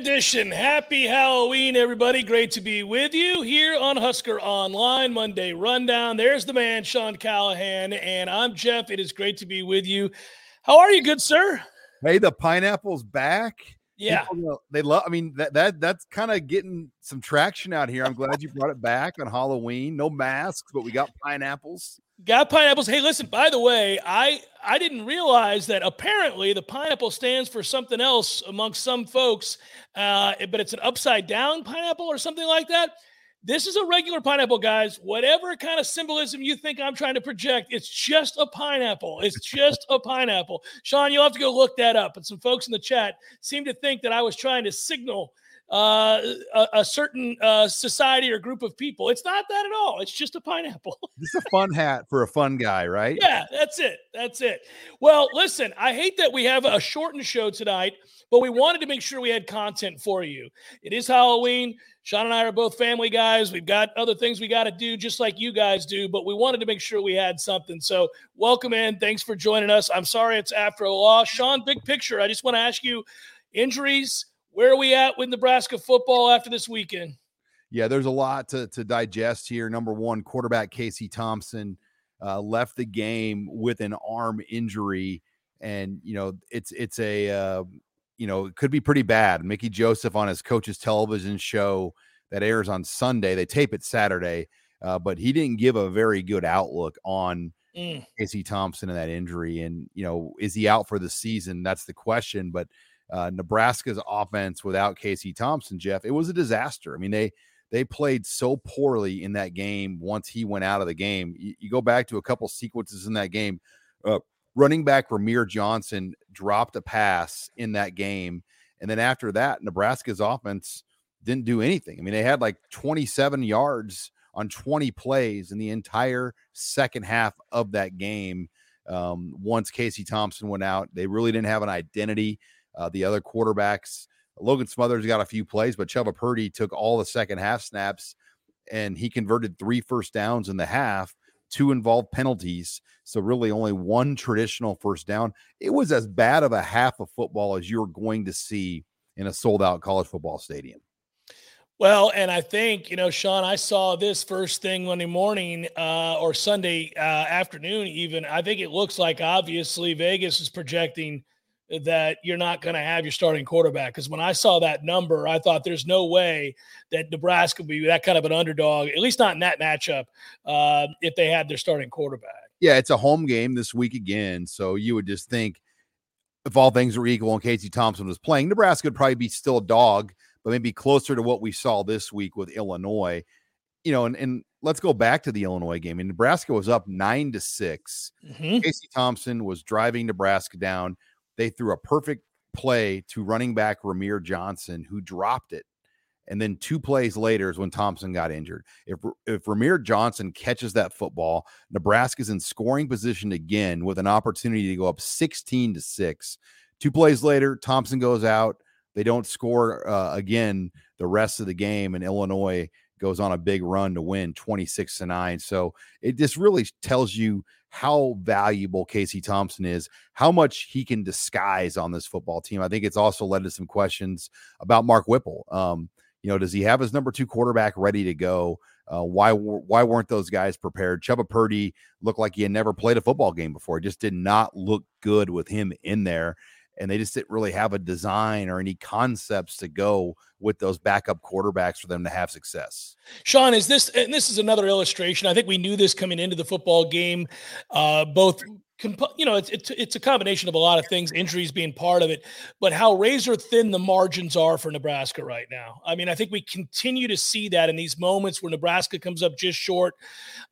Edition. Happy Halloween, everybody. Great to be with you here on Husker Online Monday Rundown. There's the man, Sean Callahan, and I'm Jeff. It is great to be with you. How are you, good sir? Hey, the pineapple's back. Yeah. People they love. I mean, that that that's kind of getting some traction out here. I'm glad you brought it back on Halloween. No masks, but we got pineapples. Got pineapples. Hey, listen, by the way, I I didn't realize that apparently the pineapple stands for something else amongst some folks, uh, but it's an upside down pineapple or something like that. This is a regular pineapple, guys. Whatever kind of symbolism you think I'm trying to project, it's just a pineapple. It's just a pineapple. Sean, you'll have to go look that up. And some folks in the chat seem to think that I was trying to signal uh, a, a certain uh, society or group of people. It's not that at all. It's just a pineapple. it's a fun hat for a fun guy, right? Yeah, that's it. That's it. Well, listen, I hate that we have a shortened show tonight, but we wanted to make sure we had content for you. It is Halloween. Sean and I are both family guys. We've got other things we got to do, just like you guys do, but we wanted to make sure we had something. So, welcome in. Thanks for joining us. I'm sorry it's after a loss. Sean, big picture. I just want to ask you injuries. Where are we at with Nebraska football after this weekend? Yeah, there's a lot to to digest here. Number one, quarterback Casey Thompson uh, left the game with an arm injury, and you know it's it's a uh, you know it could be pretty bad. Mickey Joseph on his coach's television show that airs on Sunday. They tape it Saturday, uh, but he didn't give a very good outlook on Mm. Casey Thompson and that injury. And, you know, is he out for the season? That's the question. But uh, Nebraska's offense without Casey Thompson, Jeff, it was a disaster. I mean, they they played so poorly in that game once he went out of the game. You, you go back to a couple sequences in that game. Uh, running back Rahmir Johnson dropped a pass in that game. And then after that, Nebraska's offense didn't do anything. I mean, they had like 27 yards on 20 plays in the entire second half of that game. Um, once Casey Thompson went out, they really didn't have an identity. Uh, the other quarterbacks, Logan Smothers got a few plays, but Chubba Purdy took all the second half snaps and he converted three first downs in the half. Two involved penalties. So, really, only one traditional first down. It was as bad of a half of football as you're going to see in a sold out college football stadium. Well, and I think, you know, Sean, I saw this first thing Monday morning uh, or Sunday uh, afternoon, even. I think it looks like obviously Vegas is projecting that you're not going to have your starting quarterback. Because when I saw that number, I thought there's no way that Nebraska would be that kind of an underdog, at least not in that matchup, uh, if they had their starting quarterback. Yeah, it's a home game this week again. So, you would just think if all things were equal and Casey Thompson was playing, Nebraska would probably be still a dog, but maybe closer to what we saw this week with Illinois. You know, and, and let's go back to the Illinois game. And Nebraska was up nine to 6 Mhm. Casey Thompson was driving Nebraska down. They threw a perfect play to running back Rahmir Johnson, who dropped it. And then two plays later is when Thompson got injured. If if Rahmir Johnson catches that football, Nebraska's in scoring position again with an opportunity to go up 16 to 6. Two plays later, Thompson goes out. They don't score uh, again the rest of the game, and Illinois goes on a big run to win 26 to 9. So it just really tells you how valuable Casey Thompson is, how much he can disguise on this football team. I think it's also led to some questions about Mark Whipple. Um, you know, does he have his number two quarterback ready to go? Uh, why why weren't those guys prepared? Chubba Purdy looked like he had never played a football game before. It just did not look good with him in there. And they just didn't really have a design or any concepts to go with those backup quarterbacks for them to have success. Sean, is this and this is another illustration? I think we knew this coming into the football game. Uh, both comp- you know, it's, it's it's a combination of a lot of things, injuries being part of it, but how razor thin the margins are for Nebraska right now. I mean, I think we continue to see that in these moments where Nebraska comes up just short,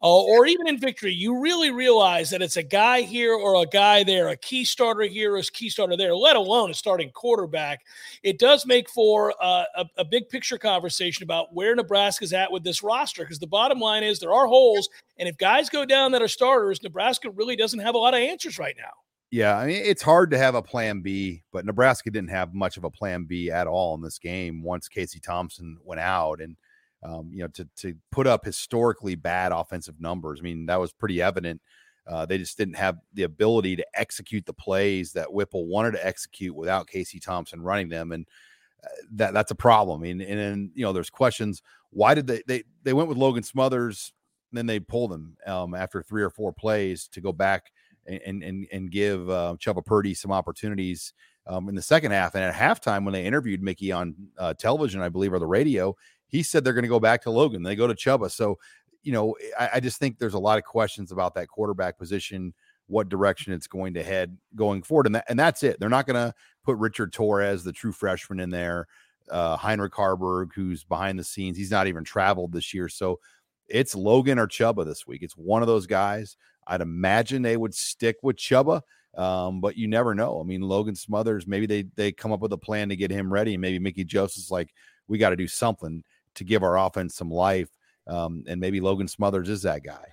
uh, or even in victory, you really realize that it's a guy here or a guy there, a key starter here or a key starter there, let alone a starting quarterback. It does make for uh, a, a big picture conversation about where Nebraska's at with this roster, because the bottom line is there are holes, and if guys go down that are starters, Nebraska really doesn't have a lot of answers right now. Yeah, I mean it's hard to have a plan B, but Nebraska didn't have much of a plan B at all in this game once Casey Thompson went out, and um, you know to to put up historically bad offensive numbers. I mean that was pretty evident. Uh, they just didn't have the ability to execute the plays that Whipple wanted to execute without Casey Thompson running them, and uh, that that's a problem. And then you know there's questions. Why did they they they went with Logan Smothers, then they pulled him um, after three or four plays to go back and and and give uh, Chubba Purdy some opportunities um, in the second half. And at halftime, when they interviewed Mickey on uh, television, I believe, or the radio, he said they're going to go back to Logan. They go to Chubba. So, you know, I, I, just think there's a lot of questions about that quarterback position, what direction it's going to head going forward, and that, and that's it. They're not going to put Richard Torres, the true freshman, in there. Uh, Heinrich Haarberg, who's behind the scenes, he's not even traveled this year. So it's Logan or Chubba this week. It's one of those guys. I'd imagine they would stick with Chubba. um, but you never know. I mean, Logan Smothers, maybe they they come up with a plan to get him ready, and maybe Mickey Joseph's like, we got to do something to give our offense some life, um, and maybe Logan Smothers is that guy.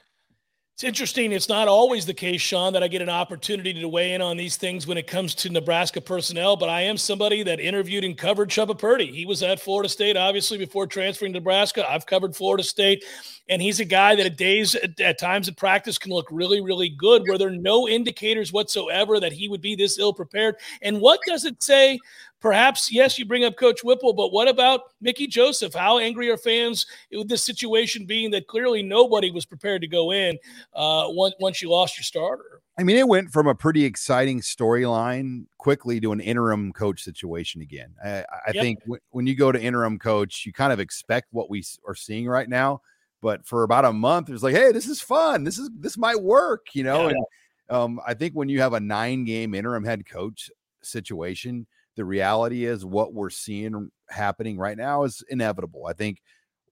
It's interesting. It's not always the case, Sean, that I get an opportunity to weigh in on these things when it comes to Nebraska personnel, but I am somebody that interviewed and covered Chubba Purdy. He was at Florida State, obviously, before transferring to Nebraska. I've covered Florida State, and he's a guy that at days, at, at times in practice, can look really, really good, where there are no indicators whatsoever that he would be this ill prepared. And what does it say Perhaps, yes, you bring up Coach Whipple, but what about Mickey Joseph? How angry are fans with this situation being that clearly nobody was prepared to go in uh, once, once you lost your starter? I mean, it went from a pretty exciting storyline quickly to an interim coach situation again. I, I yep. think w- when you go to interim coach, you kind of expect what we are seeing right now. But for about a month, it was like, hey, this is fun. This is this might work, you know. Yeah. And um, I think when you have a nine game interim head coach situation, the reality is what we're seeing happening right now is inevitable. I think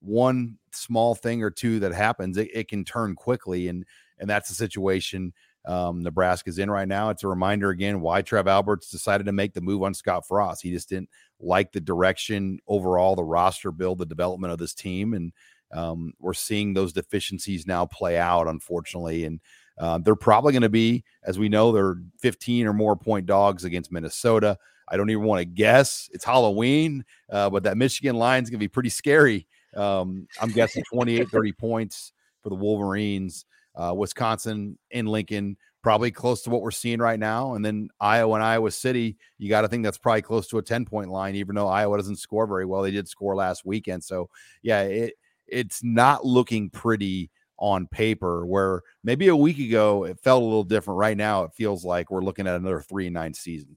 one small thing or two that happens, it, it can turn quickly, and and that's the situation um, Nebraska's in right now. It's a reminder again why Trev Alberts decided to make the move on Scott Frost. He just didn't like the direction overall, the roster build, the development of this team, and um, we're seeing those deficiencies now play out, unfortunately. And uh, they're probably going to be, as we know, they're 15 or more point dogs against Minnesota. I don't even want to guess. It's Halloween, uh, but that Michigan line is going to be pretty scary. Um, I'm guessing 28, 30 points for the Wolverines. Uh, Wisconsin in Lincoln, probably close to what we're seeing right now. And then Iowa and Iowa City, you got to think that's probably close to a 10 point line, even though Iowa doesn't score very well. They did score last weekend. So, yeah, it, it's not looking pretty on paper where maybe a week ago it felt a little different. Right now, it feels like we're looking at another three and nine season.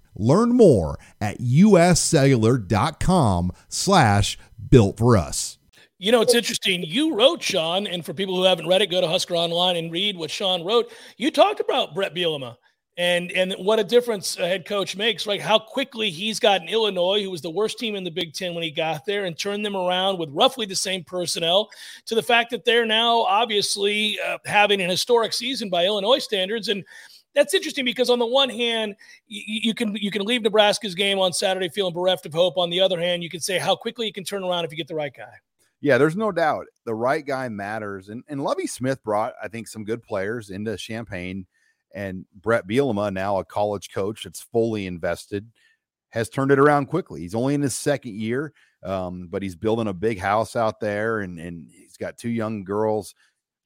Learn more at uscellular.com slash built for us. You know, it's interesting. You wrote, Sean, and for people who haven't read it, go to Husker Online and read what Sean wrote. You talked about Bret Bielema and and what a difference a head coach makes, right? How quickly he's gotten Illinois, who was the worst team in the Big Ten when he got there, and turned them around with roughly the same personnel to the fact that they're now obviously uh, having an historic season by Illinois standards. And that's interesting because on the one hand, you, you, can you can leave Nebraska's game on Saturday feeling bereft of hope. On the other hand, you can say how quickly you can turn around if you get the right guy. Yeah, there's no doubt the right guy matters. And and Lovie Smith brought, I think, some good players into Champaign. And Bret Bielema, now a college coach that's fully invested, has turned it around quickly. He's only in his second year, um, but he's building a big house out there, and and he's got two young girls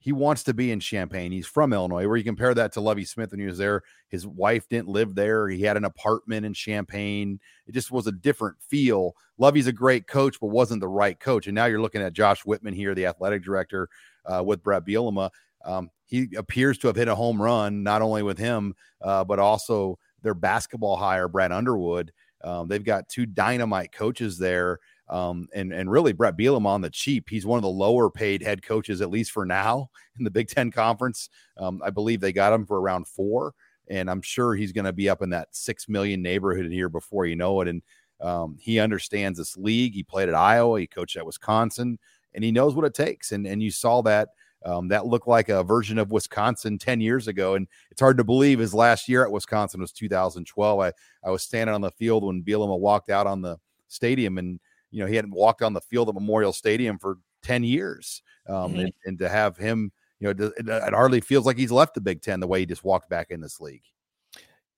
he wants to be in Champaign. He's from Illinois. Where you compare that to Lovie Smith when he was there, his wife didn't live there. He had an apartment in Champaign. It just was a different feel. Lovie's a great coach, but wasn't the right coach. And now you're looking at Josh Whitman here, the athletic director uh, with Bret Bielema. Um, he appears to have hit a home run, not only with him, uh, but also their basketball hire, Brad Underwood. Um, they've got two dynamite coaches there. Um, and and really Bret Bielema on the cheap. He's one of the lower paid head coaches, at least for now, in the Big Ten Conference. Um, I believe they got him for around four, and I'm sure he's going to be up in that six million neighborhood here before you know it. And um, he understands this league. He played at Iowa, he coached at Wisconsin, and he knows what it takes. And and you saw that. Um, that looked like a version of Wisconsin 10 years ago. And it's hard to believe his last year at Wisconsin was 2012. I, I was standing on the field when Bielema walked out on the stadium and you know, he hadn't walked on the field at Memorial Stadium for 10 years. Um, mm-hmm. and, and, to have him, you know, it, it hardly feels like he's left the Big Ten the way he just walked back in this league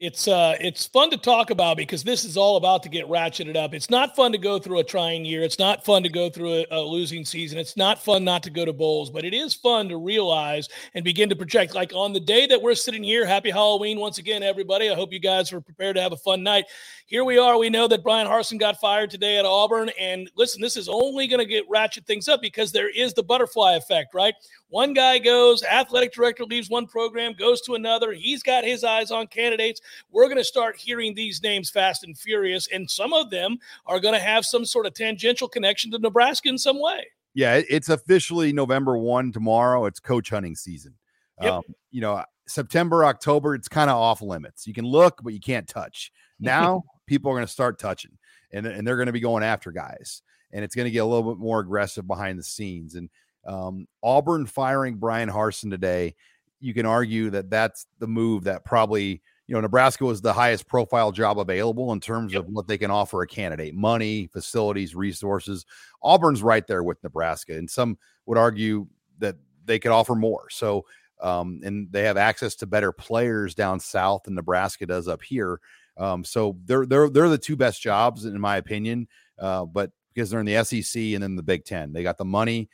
it's uh it's fun to talk about because this is all about to get ratcheted up. It's not fun to go through a trying year. It's not fun to go through a, a, losing season. It's not fun not to go to bowls, but it is fun to realize and begin to project. Like on the day that we're sitting here, happy Halloween once again, everybody. I hope you guys are prepared to have a fun night. Here we are. We know that Bryan Harsin got fired today at Auburn, and listen, this is only going to get ratchet things up because there is the butterfly effect, right? One guy goes, athletic director leaves one program, goes to another. He's got his eyes on candidates. We're going to start hearing these names fast and furious, and some of them are going to have some sort of tangential connection to Nebraska in some way. Yeah, it's officially November 1 tomorrow. It's coach hunting season. Yep. Um, you know, September, October, it's kind of off limits. You can look, but you can't touch. Now, people are going to start touching and, and they're going to be going after guys. And it's going to get a little bit more aggressive behind the scenes. And um, Auburn firing Bryan Harsin today, you can argue that that's the move that probably, you know, Nebraska was the highest profile job available in terms yep. of what they can offer a candidate money, facilities, resources. Auburn's right there with Nebraska. And some would argue that they could offer more. So, um, and they have access to better players down south than Nebraska does up here. Um, so they're they're they're the two best jobs in my opinion. Uh, but because they're in the SEC and then the Big Ten, they got the money,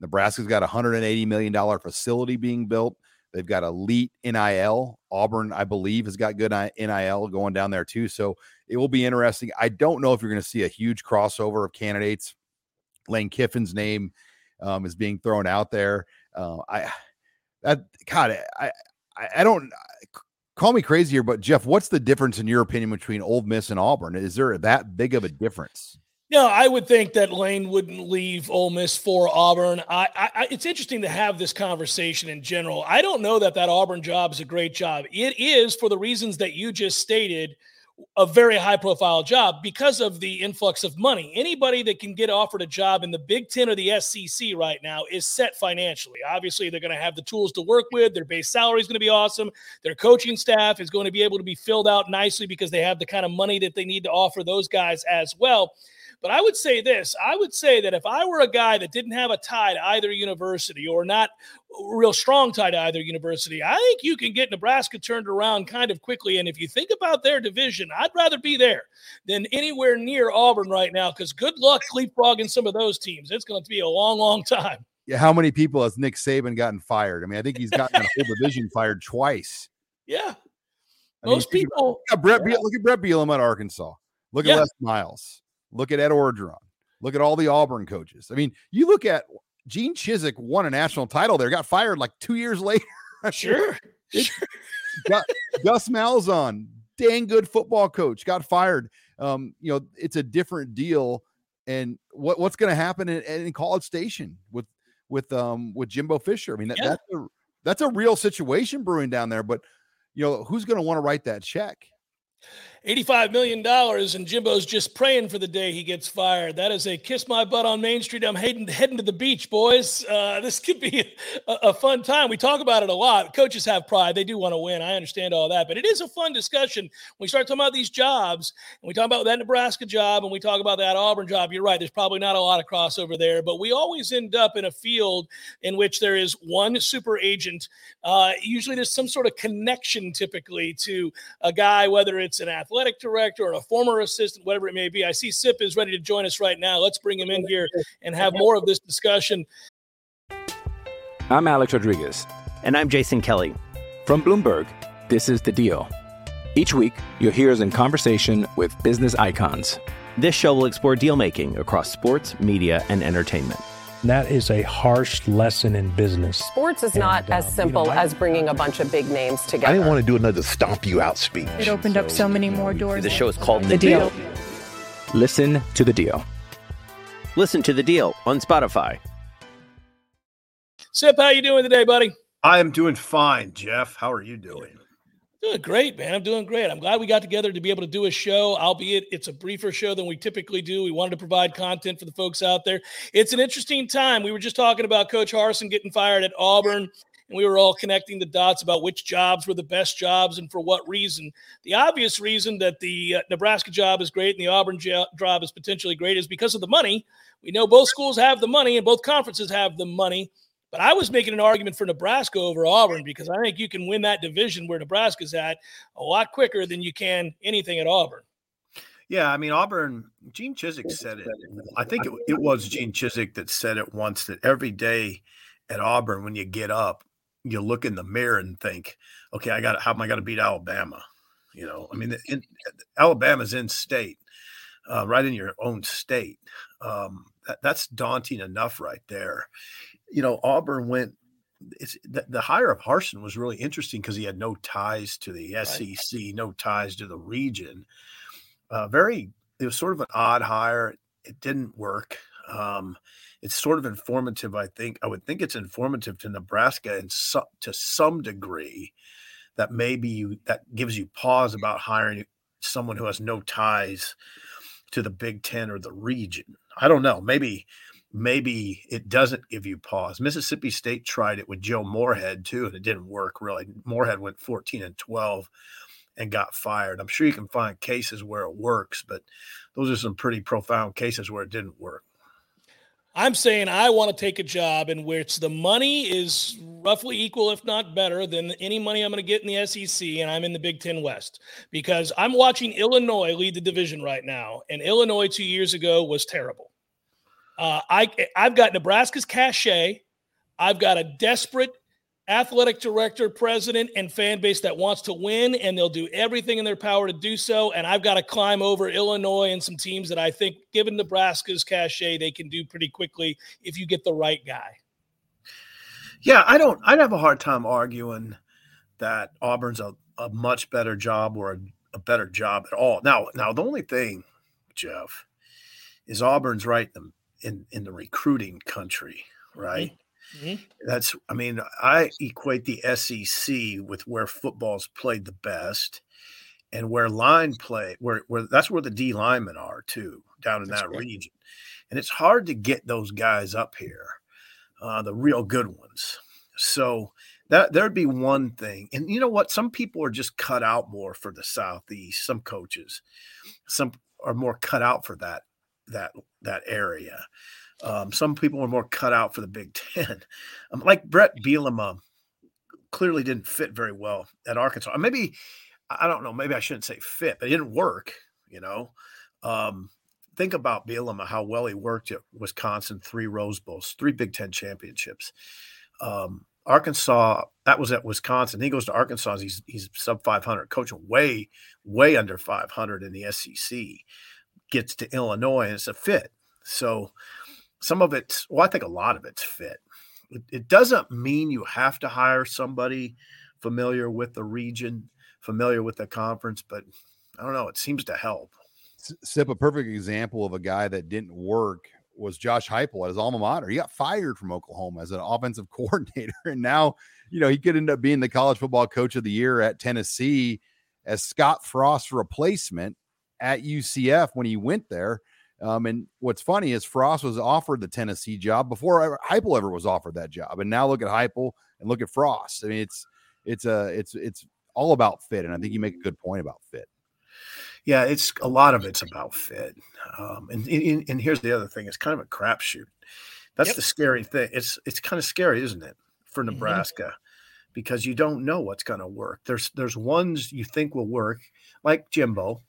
Nebraska's got a $180 million facility being built. They've got elite NIL. Auburn, I believe, has got good NIL going down there too. So it will be interesting. I don't know if you're going to see a huge crossover of candidates. Lane Kiffin's name um, is being thrown out there. Uh, I that God, I I don't call me crazy here, but Jeff, what's the difference in your opinion between Ole Miss and Auburn? Is there that big of a difference? No, I would think that Lane wouldn't leave Ole Miss for Auburn. I, I, it's interesting to have this conversation in general. I don't know that that Auburn job is a great job. It is for the reasons that you just stated, a very high profile job because of the influx of money. Anybody that can get offered a job in the Big Ten or the SEC right now is set financially. Obviously, they're going to have the tools to work with. Their base salary is going to be awesome. Their coaching staff is going to be able to be filled out nicely because they have the kind of money that they need to offer those guys as well. But I would say this I would say that if I were a guy that didn't have a tie to either university or not real strong tie to either university, I think you can get Nebraska turned around kind of quickly. And if you think about their division, I'd rather be there than anywhere near Auburn right now because good luck leapfrogging some of those teams. It's going to be a long, long time. Yeah, how many people has Nick Saban gotten fired? I mean, I think he's gotten a whole division fired twice. Yeah. I Most mean, people. Look at, Bret yeah. look at Bret Bielema at Arkansas. Look at yeah. Les Miles. Look at Ed Orgeron. Look at all the Auburn coaches. I mean, you look at Gene Chizik won a national title there, got fired like two years later. sure. sure. Gus Malzahn, dang good football coach, got fired. Um, you know, it's a different deal. And what, what's going to happen in, in, College Station with with um with Jimbo Fisher? I mean, that, yeah. that's a that's a real situation brewing down there. But you know, who's going to want to write that check? $85 million, and Jimbo's just praying for the day he gets fired. That is a kiss my butt on Main Street. I'm heading, heading to the beach, boys. Uh, this could be a, a, fun time. We talk about it a lot. Coaches have pride. They do want to win. I understand all that. But it is a fun discussion. When we start talking about these jobs, and we talk about that Nebraska job, and we talk about that Auburn job, you're right. There's probably not a lot of crossover there. But we always end up in a field in which there is one super agent. Uh, usually there's some sort of connection typically to a guy, whether it's an athlete athletic director or a former assistant, whatever it may be. I see Sip is ready to join us right now. Let's bring him in here and have more of this discussion. I'm Alex Rodriguez. And I'm Jason Kelly. From Bloomberg, this is The Deal. Each week, you'll hear us in conversation with business icons. This show will explore deal making across sports, media, and entertainment. That is a harsh lesson in business. Sports is not And, as simple you know, I- as bringing a bunch of big names together. I didn't want to do another stomp you out speech. It opened up so many more doors. The show is called The Deal. Listen to The Deal. Listen to The Deal on Spotify. Sip, how you doing today, buddy? I am doing fine, Jeff. How are you doing? Doing great, man. I'm doing great. I'm glad we got together to be able to do a show, albeit it's a briefer show than we typically do. We wanted to provide content for the folks out there. It's an interesting time. We were just talking about Coach Harsin getting fired at Auburn, and we were all connecting the dots about which jobs were the best jobs and for what reason. The obvious reason that the uh, Nebraska job is great and the Auburn job is potentially great is because of the money. We know both schools have the money and both conferences have the money. But I was making an argument for Nebraska over Auburn because I think you can win that division where Nebraska's at a lot quicker than you can anything at Auburn. Yeah, I mean Auburn. Gene Chizik said it. I think it, it was Gene Chizik that said it once that every day at Auburn, when you get up, you look in the mirror and think, "Okay, I got how am I going to beat Alabama?" You know, I mean, in, Alabama's in state, uh, right in your own state. Um, that, that's daunting enough right there. You know, Auburn went. It's the, the hire of Harsin was really interesting because he had no ties to the SEC, no ties to the region. Uh, very, it was sort of an odd hire. It didn't work. Um, it's sort of informative. I think I would think it's informative to Nebraska and so, to some degree that maybe you that gives you pause about hiring someone who has no ties to the Big Ten or the region. I don't know. Maybe maybe it doesn't give you pause. Mississippi State tried it with Joe Moorhead too, and it didn't work really. Moorhead went 14 and 12 and got fired. I'm sure you can find cases where it works, but those are some pretty profound cases where it didn't work. I'm saying I want to take a job in which the money is roughly equal, if not better, than any money I'm going to get in the SEC, and I'm in the Big Ten West because I'm watching Illinois lead the division right now, and Illinois two years ago was terrible. Uh, I I've got Nebraska's cachet. I've got a desperate athletic director, president, and fan base that wants to win, and they'll do everything in their power to do so. And I've got to climb over Illinois and some teams that I think, given Nebraska's cachet, they can do pretty quickly if you get the right guy. Yeah, I don't. I'd have a hard time arguing that Auburn's a, a much better job or a, a better job at all. Now, now the only thing, Jeff, is Auburn's right in in, in the recruiting country, right? Mhm. That's. I mean, I equate the SEC with where football's played the best, and where line play, where where that's where the D linemen are too, down in That's that correct. region, and it's hard to get those guys up here uh, the real good ones. So that there'd be one thing. And you know what? Some people are just cut out more for the Southeast. Some coaches, some are more cut out for that that that area. Um, some people are more cut out for the Big Ten. Um, like Bret Bielema clearly didn't fit very well at Arkansas. Maybe I don't know. Maybe I shouldn't say fit, but it didn't work. You know. Um, think about Bielema, how well he worked at Wisconsin, three Rose Bowls, three Big Ten championships. Um, Arkansas, that was at Wisconsin. He goes to Arkansas. He's he's sub 500, coaching way, way under 500 in the SEC. Gets to Illinois it's a fit. So some of it's, well, I think a lot of it's fit. It, it doesn't mean you have to hire somebody familiar with the region, familiar with the conference, but I don't know. It seems to help. Sip, a perfect example of a guy that didn't work was Josh Heupel at his alma mater. He got fired from Oklahoma as an offensive coordinator, and now you know he could end up being the college football coach of the year at Tennessee as Scott Frost's replacement at UCF when he went there. Um, and what's funny is Frost was offered the Tennessee job before Heupel ever was offered that job, and now look at Heupel and look at Frost. I mean, it's it's a it's it's all about fit, and I think you make a good point about fit. Yeah, it's a lot of it's about fit. Um, and, and and here's the other thing: it's kind of a crapshoot. That's Yep. the scary thing. It's it's kind of scary, isn't it, for Mhm. Nebraska, because you don't know what's going to work. There's there's ones you think will work, like Jimbo.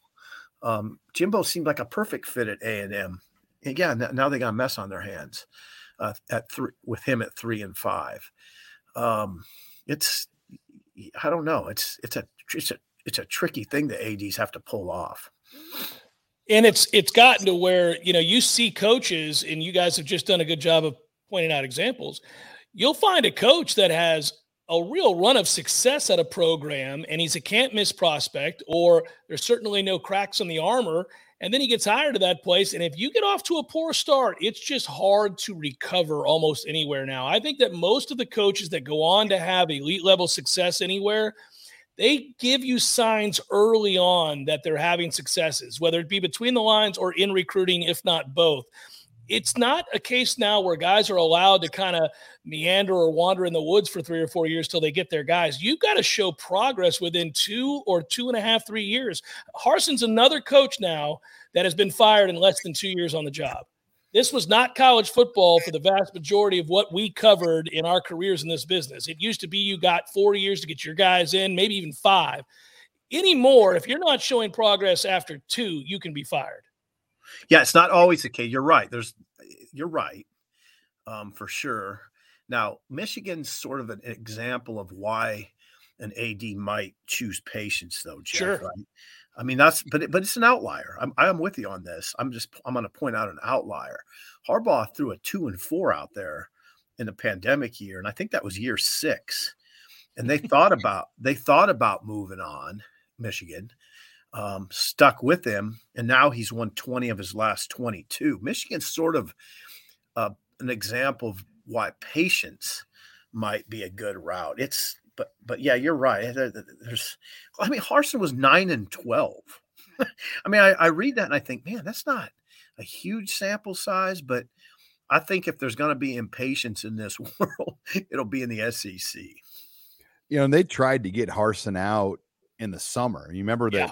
Um, Jimbo seemed like a perfect fit at A and M. Yeah, now they got a mess on their hands. uh, at three with him at three and five. Um, it's I don't know. It's it's a it's a it's a tricky thing that ads have to pull off. And it's it's gotten to where you know you see coaches, and you guys have just done a good job of pointing out examples. You'll find a coach that has a real run of success at a program and he's a can't miss prospect, or there's certainly no cracks in the armor, and then he gets hired to that place. And if you get off to a poor start, it's just hard to recover almost anywhere now. I think that most of the coaches that go on to have elite level success anywhere, they give you signs early on that they're having successes, whether it be between the lines or in recruiting, if not both it's not a case now where guys are allowed to kind of meander or wander in the woods for three or four years till they get their guys. You've got to show progress within two or two and a half, three years. Harsin's another coach now that has been fired in less than two years on the job. This was not college football for the vast majority of what we covered in our careers in this business. It used to be you got four years to get your guys in, maybe even five. Anymore, if you're not showing progress after two, you can be fired. Yeah, it's not always the case. You're right. There's, you're right, um, for sure. Now, Michigan's sort of an example of why an AD might choose patience, though. Jeff, sure. Right? I mean, that's but it, but it's an outlier. I'm I'm with you on this. I'm just I'm going to point out an outlier. Harbaugh threw a two and four out there in the pandemic year, and I think that was year six. And they thought about they thought about moving on Michigan, um, stuck with him, and now he's won 20 of his last 22. Michigan's sort of uh, an example of why patience might be a good route. It's but but yeah, you're right. There, there's, I mean, Harsin was nine and 12. I mean, I, I read that and I think, man, that's not a huge sample size, but I think if there's going to be impatience in this world, it'll be in the SEC. You know, and they tried to get Harsin out in the summer. You remember that yeah.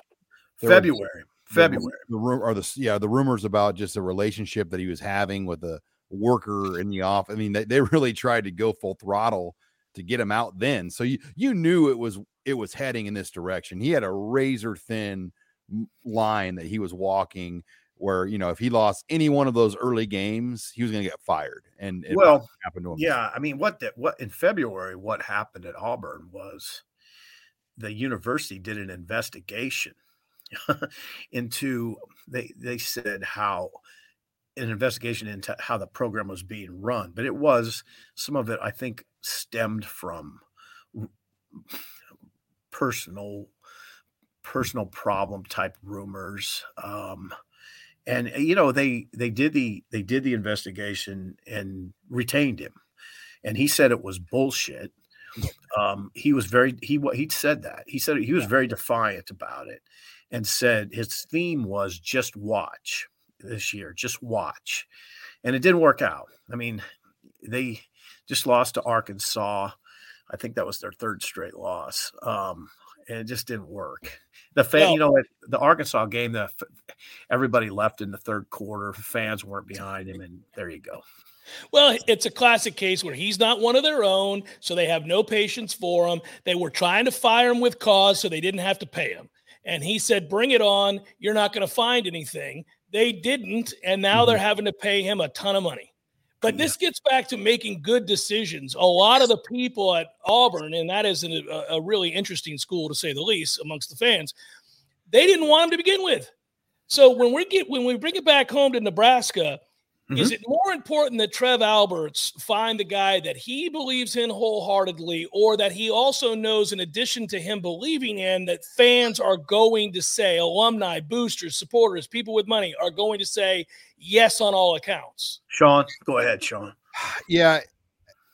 February, February. The, the or the yeah the rumors about just the relationship that he was having with a worker in the off. I mean, they, they really tried to go full throttle to get him out then. So you you knew it was it was heading in this direction. He had a razor thin line that he was walking where you know if he lost any one of those early games, he was going to get fired. And well, happened to him. Yeah, I mean, what that what in February, what happened at Auburn was the university did an investigation into they they said how an investigation into how the program was being run, but it was some of it I think stemmed from personal personal problem type rumors. Um, and you know they they did the they did the investigation and retained him, and he said it was bullshit. Um, he was very he he said that he said he was yeah. very defiant about it, and said his theme was just watch this year, just watch. And it didn't work out. I mean, they just lost to Arkansas. I think that was their third straight loss. Um, and it just didn't work. The fan, well, you know, the Arkansas game, the everybody left in the third quarter. Fans weren't behind him, and there you go. Well, it's a classic case where he's not one of their own, so they have no patience for him. They were trying to fire him with cause, so they didn't have to pay him. And he said, Bring it on. You're not going to find anything. They didn't. And now mm-hmm. they're having to pay him a ton of money. But this gets back to making good decisions. A lot of the people at Auburn, and that is a, a really interesting school to say the least amongst the fans, they didn't want him to begin with. So when we get when we bring it back home to Nebraska, Mm-hmm. Is it more important that Trev Alberts find the guy that he believes in wholeheartedly, or that he also knows, in addition to him believing in, that fans are going to say, alumni, boosters, supporters, people with money are going to say yes on all accounts? Sean, go ahead, Sean. Yeah,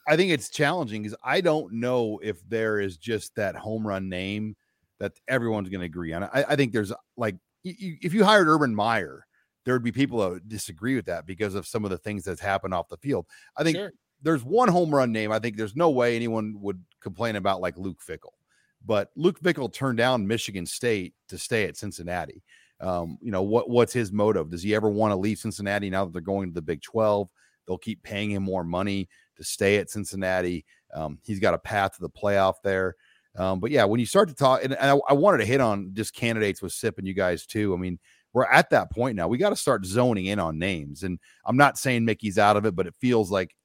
I think it's challenging because I don't know if there is just that home run name that everyone's going to agree on. I, I think there's like if you hired Urban Meyer there would be people that disagree with that because of some of the things that's happened off the field. I think sure. there's one home run name. I think there's no way anyone would complain about like Luke Fickell, but Luke Fickell turned down Michigan State to stay at Cincinnati. Um, you know what? What's his motive? Does he ever want to leave Cincinnati now that they're going to the Big Twelve? They'll keep paying him more money to stay at Cincinnati. Um, he's got a path to the playoff there. Um, but yeah, when you start to talk, and, and I, I, wanted to hit on just candidates with SIP and you guys too. I mean, we're at that point now. We got to start zoning in on names. And I'm not saying Mickey's out of it, but it feels like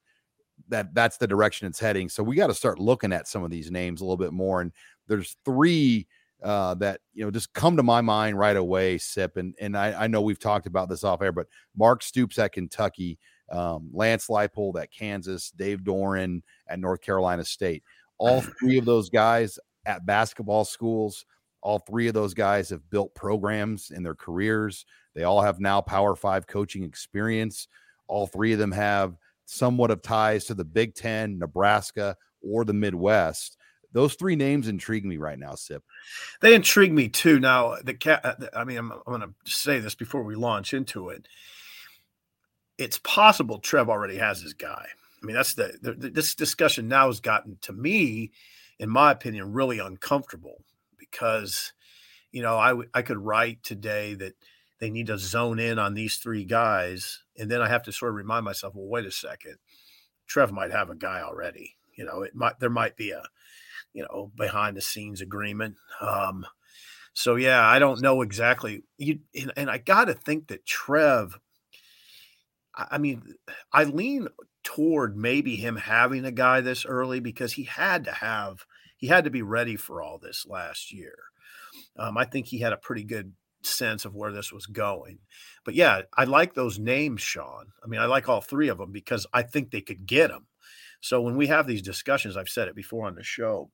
that that's the direction it's heading. So we got to start looking at some of these names a little bit more. And there's three uh, that you know just come to my mind right away. Sip and and I, I know we've talked about this off air, but Mark Stoops at Kentucky, um, Lance Leipold at Kansas, Dave Doeren at North Carolina State. All three of those guys at basketball schools. All three of those guys have built programs in their careers. They all have now Power Five coaching experience. All three of them have somewhat of ties to the Big Ten, Nebraska, or the Midwest. Those three names intrigue me right now, Sip. They intrigue me too. Now, the cat, uh, I mean, I'm, I'm going to say this before we launch into it. It's possible Trev already has his guy. I mean, that's the, the this discussion now has gotten to me, in my opinion, really uncomfortable because, you know, I I could write today that they need to zone in on these three guys, and then I have to sort of remind myself, well, wait a second, Trev might have a guy already. You know, it might there might be a, you know, behind the scenes agreement. Um, so yeah, I don't know exactly. You and, and I got to think that Trev. I mean, I lean toward maybe him having a guy this early because he had to have he had to be ready for all this last year. Um, I think he had a pretty good sense of where this was going. But yeah, I like those names, Sean. I mean, I like all three of them because I think they could get them. So when we have these discussions, I've said it before on the show.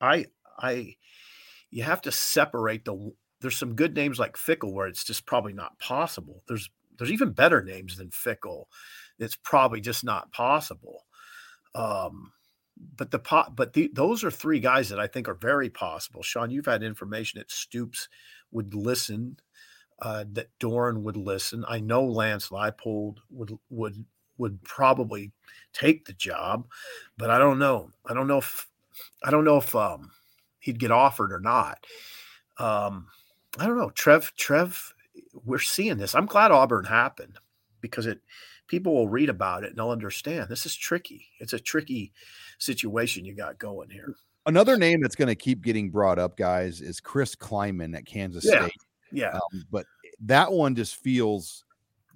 I I you have to separate the there's some good names like Fickell where it's just probably not possible. There's there's even better names than Fickell. It's probably just not possible. Um, but the pot, but the, those are three guys that I think are very possible. Sean, you've had information that Stoops would listen, uh, that Doeren would listen. I know Lance Leipold would would would probably take the job, but I don't know. I don't know if I don't know if um, he'd get offered or not. Um, I don't know. Trev, Trev, we're seeing this. I'm glad Auburn happened because it people will read about it and they'll understand this is tricky. It's a tricky situation you got going here. Another name that's going to keep getting brought up, guys, is Chris Klieman at Kansas yeah. State. Yeah. Um, but that one just feels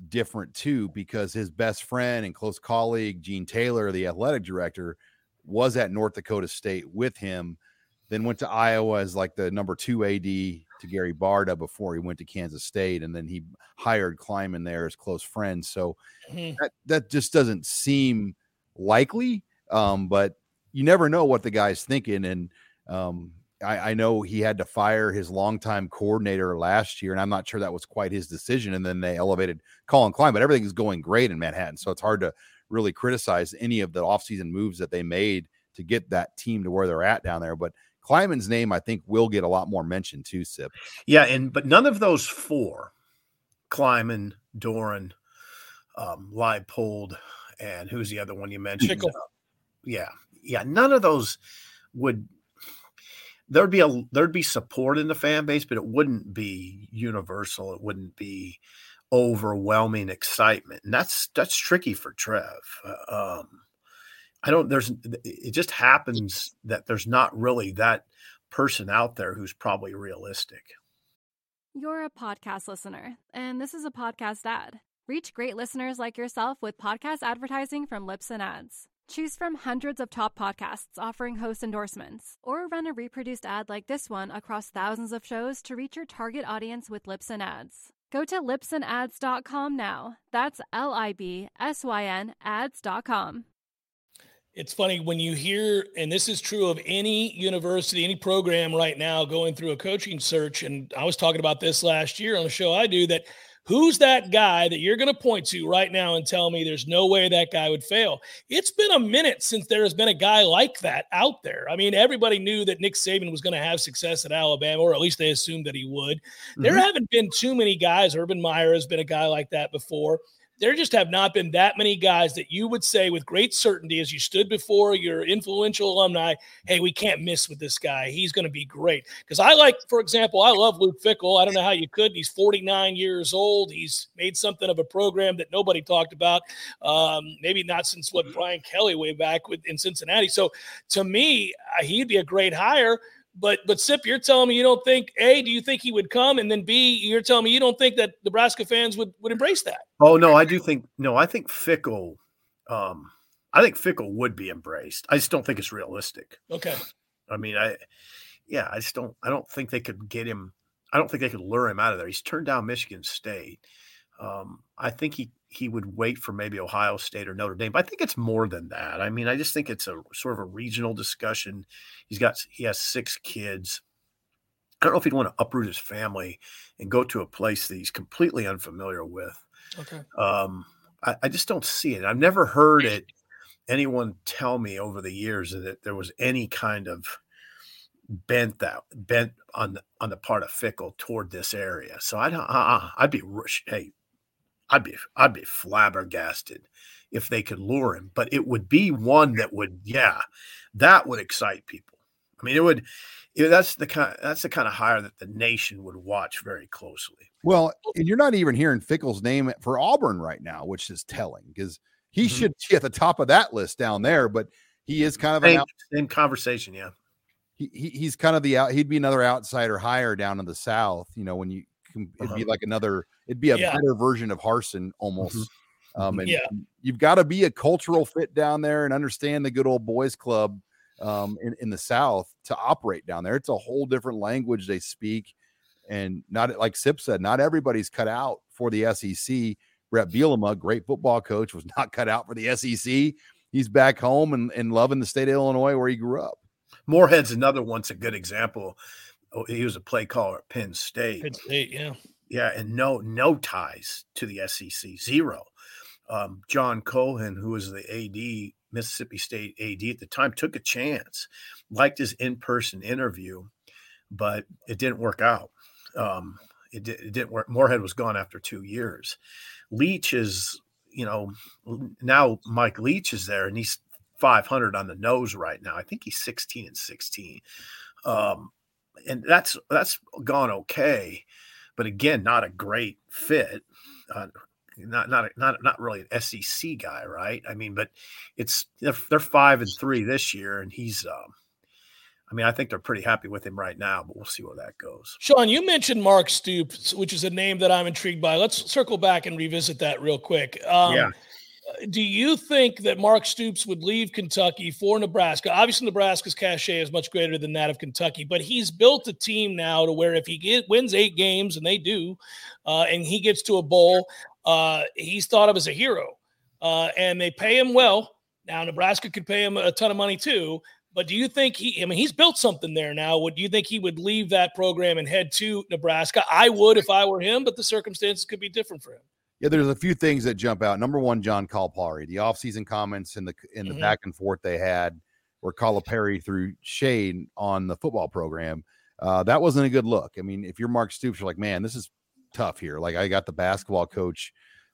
different too because his best friend and close colleague, Gene Taylor, the athletic director, was at North Dakota State with him, then went to Iowa as like the number two AD to Gary Barta before he went to Kansas State. And then he hired Klieman there as close friends. So Mhm. that, that just doesn't seem likely. Um, but you never know what the guy's thinking. And um, I, I know he had to fire his longtime coordinator last year, and I'm not sure that was quite his decision. And then they elevated Collin Klein, but everything is going great in Manhattan. So it's hard to really criticize any of the offseason moves that they made to get that team to where they're at down there. But Klieman's name, I think, will get a lot more mention too, Sip. Yeah, and but none of those four, Klieman, Doeren, um, Leipold, and who's the other one you mentioned? Fickell. Uh, yeah, yeah, none of those would. There'd be a there'd be support in the fan base, but it wouldn't be universal. It wouldn't be overwhelming excitement, and that's that's tricky for Trev. Uh, um, I don't. There's. It just happens that there's not really that person out there who's probably realistic. You're a podcast listener, and this is a podcast ad. Reach great listeners like yourself with podcast advertising from Libsyn Ads. Choose from hundreds of top podcasts offering host endorsements, or run a reproduced ad like this one across thousands of shows to reach your target audience with Libsyn Ads. Go to libsynads.com now. That's L I B S Y N ads.com. It's funny when you hear, and this is true of any university, any program right now going through a coaching search. And I was talking about this last year on the show I do that who's that guy that you're going to point to right now and tell me there's no way that guy would fail? It's been a minute since there has been a guy like that out there. I mean, everybody knew that Nick Saban was going to have success at Alabama, or at least they assumed that he would. There Mhm. haven't been too many guys. Urban Meyer has been a guy like that before there just have not been that many guys that you would say with great certainty as you stood before your influential alumni, hey, we can't miss with this guy. He's going to be great. Because I like, for example, I love Luke Fickell. I don't know how you could. He's 49 years old. He's made something of a program that nobody talked about. Um, maybe not since what Brian Kelly way back with, in Cincinnati. So to me, uh, he'd be a great hire. But but Sip, you're telling me you don't think A, do you think he would come? And then B, you're telling me you don't think that Nebraska fans would would embrace that. Oh no, I do think no. I think Fickell. Um, I think Fickell would be embraced. I just don't think it's realistic. Okay. I mean, I yeah, I just don't I don't think they could get him. I don't think they could lure him out of there. He's turned down Michigan State. Um, I think he he would wait for maybe Ohio State or Notre Dame. But I think it's more than that. I mean, I just think it's a sort of a regional discussion. He's got he has six kids. I don't know if he'd want to uproot his family and go to a place that he's completely unfamiliar with. Okay. Um, I, I just don't see it. I've never heard it anyone tell me over the years that there was any kind of bent that bent on the on the part of Fickell toward this area. So I'd uh, I'd be hey, I'd be I'd be flabbergasted if they could lure him. But it would be one that would yeah, that would excite people. I mean, it would. It, that's the kind. That's the kind of hire that the nation would watch very closely. Well, and you're not even hearing Fickell's name for Auburn right now, which is telling because he mm-hmm. should be at the top of that list down there. But he is kind of same, an out- same conversation. Yeah, he, he he's kind of the out. He'd be another outsider hire down in the South. You know, when you can, it'd be uh-huh. like another. It'd be a yeah. better version of Harsin almost. Mm-hmm. Um, and yeah. you've got to be a cultural fit down there and understand the good old boys club um, in, in the South to operate down there. It's a whole different language they speak. And not like Sip said, not everybody's cut out for the SEC. Bret Bielema, great football coach, was not cut out for the SEC. He's back home and, and loving the state of Illinois where he grew up. Moorhead's another one's a good example. Oh, he was a play caller at Penn State. Penn State, yeah. Yeah, and no no ties to the SEC, zero. Um, John Cohen, who was the AD Mississippi State AD at the time, took a chance, liked his in person interview, but it didn't work out. Um, it, did, it didn't work. Moorhead was gone after two years. Leach is, you know, now Mike Leach is there and he's 500 on the nose right now. I think he's 16 and 16. Um, and that's that's gone okay, but again, not a great fit. Uh, not not not not really an SEC guy, right? I mean, but it's they're, they're five and three this year, and he's. Um, I mean, I think they're pretty happy with him right now, but we'll see where that goes. Sean, you mentioned Mark Stoops, which is a name that I'm intrigued by. Let's circle back and revisit that real quick. Um, yeah do you think that Mark Stoops would leave Kentucky for Nebraska? Obviously, Nebraska's cachet is much greater than that of Kentucky, but he's built a team now to where if he get, wins eight games, and they do, uh, and he gets to a bowl, uh, he's thought of as a hero. Uh, and they pay him well. Now, Nebraska could pay him a ton of money too. But do you think he, I mean, he's built something there now. Would you think he would leave that program and head to Nebraska? I would if I were him, but the circumstances could be different for him. Yeah, there's a few things that jump out. Number one, John Calipari, the offseason comments and the in the mm-hmm. back and forth they had where Calipari threw shade on the football program. Uh, that wasn't a good look. I mean, if you're Mark Stoops, you're like, man, this is tough here. Like I got the basketball coach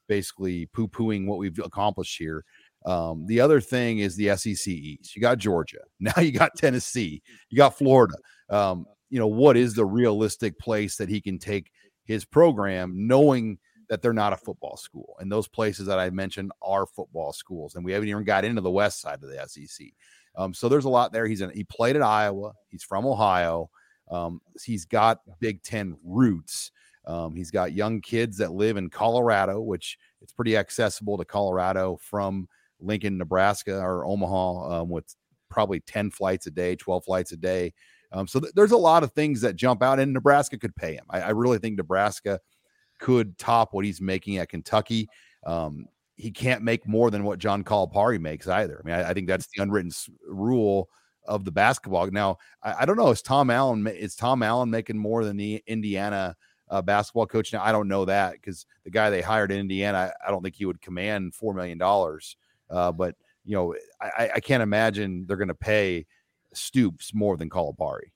basically poo-pooing what we've accomplished here. Um, the other thing is the SEC East. You got Georgia. Now you got Tennessee. You got Florida. Um, you know, what is the realistic place that he can take his program knowing – that they're not a football school. And those places that I mentioned are football schools. And we haven't even got into the west side of the SEC. Um, so there's a lot there. He's in, he played at Iowa. He's from Ohio. Um, he's got Big Ten roots. Um, he's got young kids that live in Colorado, which it's pretty accessible to Colorado from Lincoln, Nebraska, or Omaha, um, with probably 10 flights a day, 12 flights a day. Um, so th- there's a lot of things that jump out, and Nebraska could pay him. I, I really think Nebraska could top what he's making at Kentucky. Um, he can't make more than what John Calipari makes either. I mean, I, I think that's the unwritten rule of the basketball. Now, I, I, don't know. Is Tom Allen is Tom Allen making more than the Indiana uh, basketball coach? Now, I don't know that because the guy they hired in Indiana, I, I, don't think he would command four million dollars. Uh, but you know, I, I can't imagine they're going to pay Stoops more than Calipari.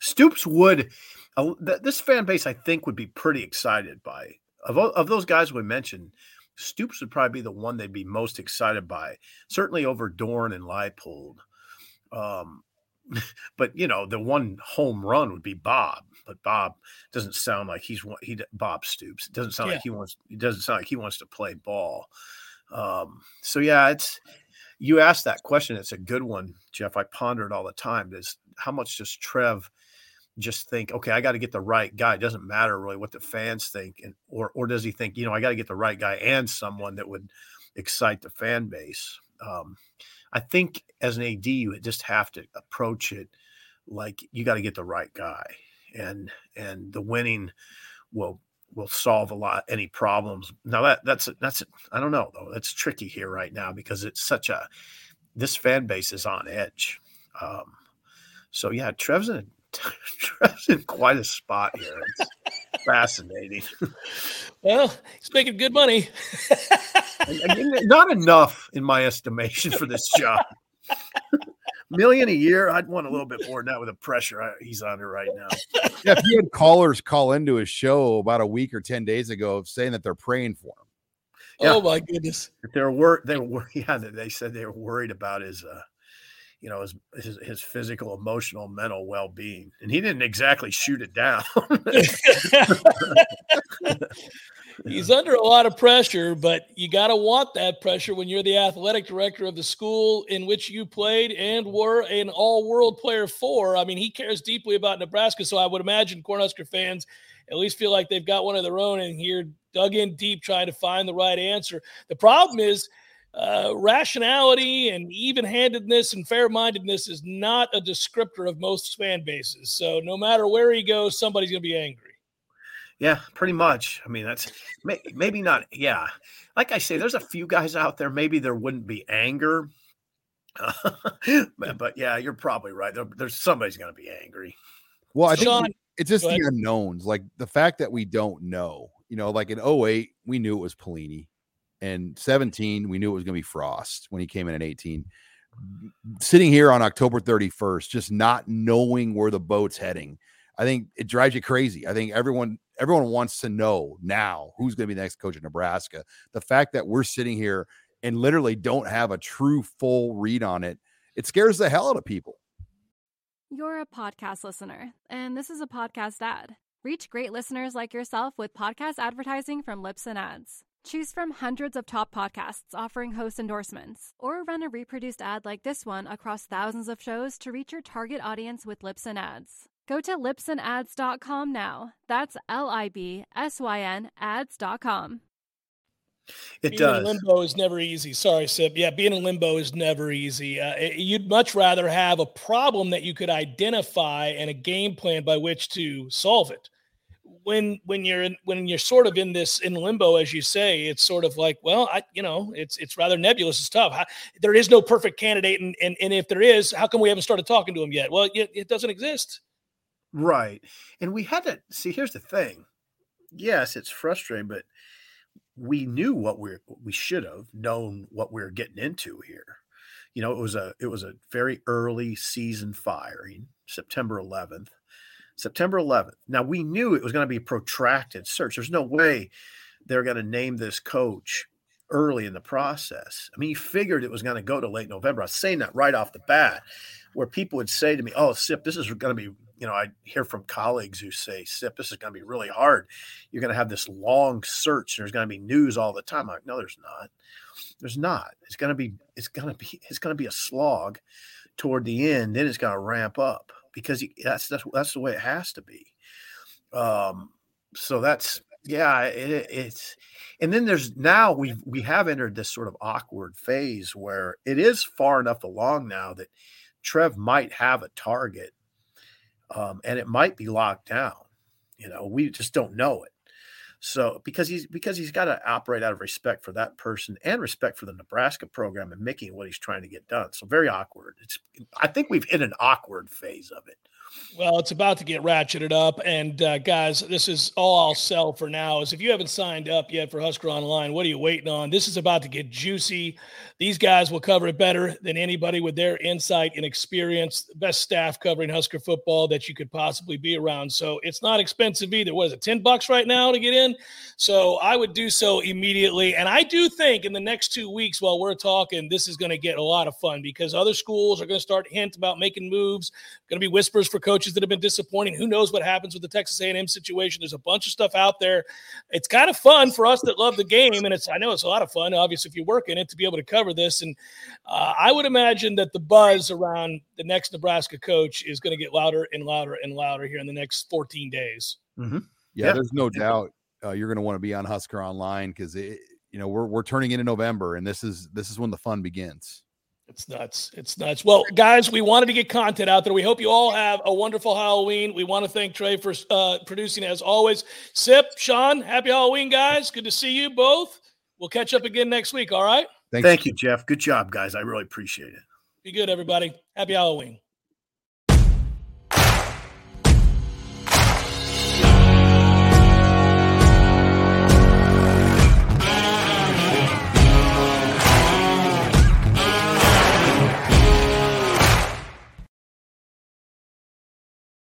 Stoops would uh, this fan base, I think, would be pretty excited by of of those guys we mentioned. Stoops would probably be the one they'd be most excited by, certainly over Doeren and Leipold. Um, but you know, the one home run would be Bob, but Bob doesn't sound like he's he Bob Stoops. It doesn't sound yeah. like he wants. It doesn't sound like he wants to play ball. Um, so yeah, it's you asked that question. It's a good one, Jeff. I ponder it all the time. Is how much does Trev just think, okay, I got to get the right guy. It doesn't matter really what the fans think, and or or does he think, you know, I got to get the right guy and someone that would excite the fan base? Um, I think as an AD, you just have to approach it like you got to get the right guy, and and the winning will will solve a lot any problems. Now that that's that's I don't know though. That's tricky here right now because it's such a this fan base is on edge. Um, so yeah, Trev's in Trev's in quite a spot here. It's fascinating. Well, he's making good money. I mean, not enough in my estimation for this job. Million a year, I'd want a little bit more than that with the pressure I, he's under right now. Yeah, if you had callers call into his show about a week or 10 days ago saying that they're praying for him. Yeah. Oh my goodness. They're wor- they were yeah, they said they were worried about his uh you know his, his his physical, emotional, mental well being, and he didn't exactly shoot it down. He's under a lot of pressure, but you got to want that pressure when you're the athletic director of the school in which you played and were an all-world player for. I mean, he cares deeply about Nebraska, so I would imagine Cornhusker fans at least feel like they've got one of their own in here, dug in deep, trying to find the right answer. The problem is uh, rationality and even-handedness and fair-mindedness is not a descriptor of most fan bases. So no matter where he goes, somebody's going to be angry. Yeah, pretty much. I mean, that's may, maybe not. Yeah, like I say, there's a few guys out there. Maybe there wouldn't be anger, but, but, yeah, you're probably right. There, there's somebody's going to be angry. Well, I think Sean, it's just the unknowns, like the fact that we don't know. You know, like in 08, we knew it was Pelini and 17, we knew it was going to be Frost when he came in at 18. Sitting here on October 31st, just not knowing where the boat's heading, I think it drives you crazy. I think everyone everyone wants to know now who's going to be the next coach of Nebraska. The fact that we're sitting here and literally don't have a true full read on it, it scares the hell out of people. You're a podcast listener, and this is a podcast ad. Reach great listeners like yourself with podcast advertising from Libsyn Ads. Choose from hundreds of top podcasts offering host endorsements, or run a reproduced ad like this one across thousands of shows to reach your target audience with Libsyn Ads. Go to libsynads.com now. That's L I B S Y N ads.com. It being does. in limbo is never easy. Sorry, Sip. Yeah, being in limbo is never easy. Uh, you'd much rather have a problem that you could identify and a game plan by which to solve it when when you're in when you're sort of in this in limbo as you say it's sort of like well i you know it's it's rather nebulous it's tough there is no perfect candidate and, and and if there is how come we haven't started talking to him yet well it, it doesn't exist right and we had to see here's the thing yes it's frustrating but we knew what we we should have known what we are getting into here you know it was a it was a very early season firing september 11th September 11th. Now we knew it was going to be a protracted search. There's no way they're going to name this coach early in the process. I mean, he figured it was going to go to late November. I was saying that right off the bat, where people would say to me, "Oh, Sip, this is going to be." You know, I hear from colleagues who say, "Sip, this is going to be really hard. You're going to have this long search, there's going to be news all the time." I'm like, no, there's not. There's not. It's going to be. It's going to be. It's going to be a slog toward the end. Then it's going to ramp up because that's that's that's the way it has to be. Um, so that's yeah, it, it's and then there's now we we have entered this sort of awkward phase where it is far enough along now that Trev might have a target, um, and it might be locked down. You know, we just don't know it. So because he's because he's got to operate out of respect for that person and respect for the Nebraska program and making what he's trying to get done. So very awkward. It's I think we've hit an awkward phase of it. Well, it's about to get ratcheted up. And uh, guys, this is all I'll sell for now. Is if you haven't signed up yet for Husker Online, what are you waiting on? This is about to get juicy. These guys will cover it better than anybody with their insight and experience. Best staff covering Husker football that you could possibly be around. So it's not expensive either. What is it, 10 bucks right now to get in? So I would do so immediately. And I do think in the next two weeks while we're talking, this is going to get a lot of fun because other schools are going to start hint about making moves. Going to be whispers for coaches that have been disappointing. Who knows what happens with the Texas A&M situation? There's a bunch of stuff out there. It's kind of fun for us that love the game, and it's I know it's a lot of fun. Obviously, if you work in it, to be able to cover this, and uh, I would imagine that the buzz around the next Nebraska coach is going to get louder and louder and louder here in the next 14 days. Mm-hmm. Yeah, yeah, there's no doubt uh, you're going to want to be on Husker Online because it you know, we're we're turning into November, and this is this is when the fun begins. It's nuts. It's nuts. Well, guys, we wanted to get content out there. We hope you all have a wonderful Halloween. We want to thank Trey for uh, producing as always. Sip, Sean, happy Halloween, guys. Good to see you both. We'll catch up again next week. All right. Thanks. Thank you, Jeff. Good job, guys. I really appreciate it. Be good, everybody. Happy Halloween.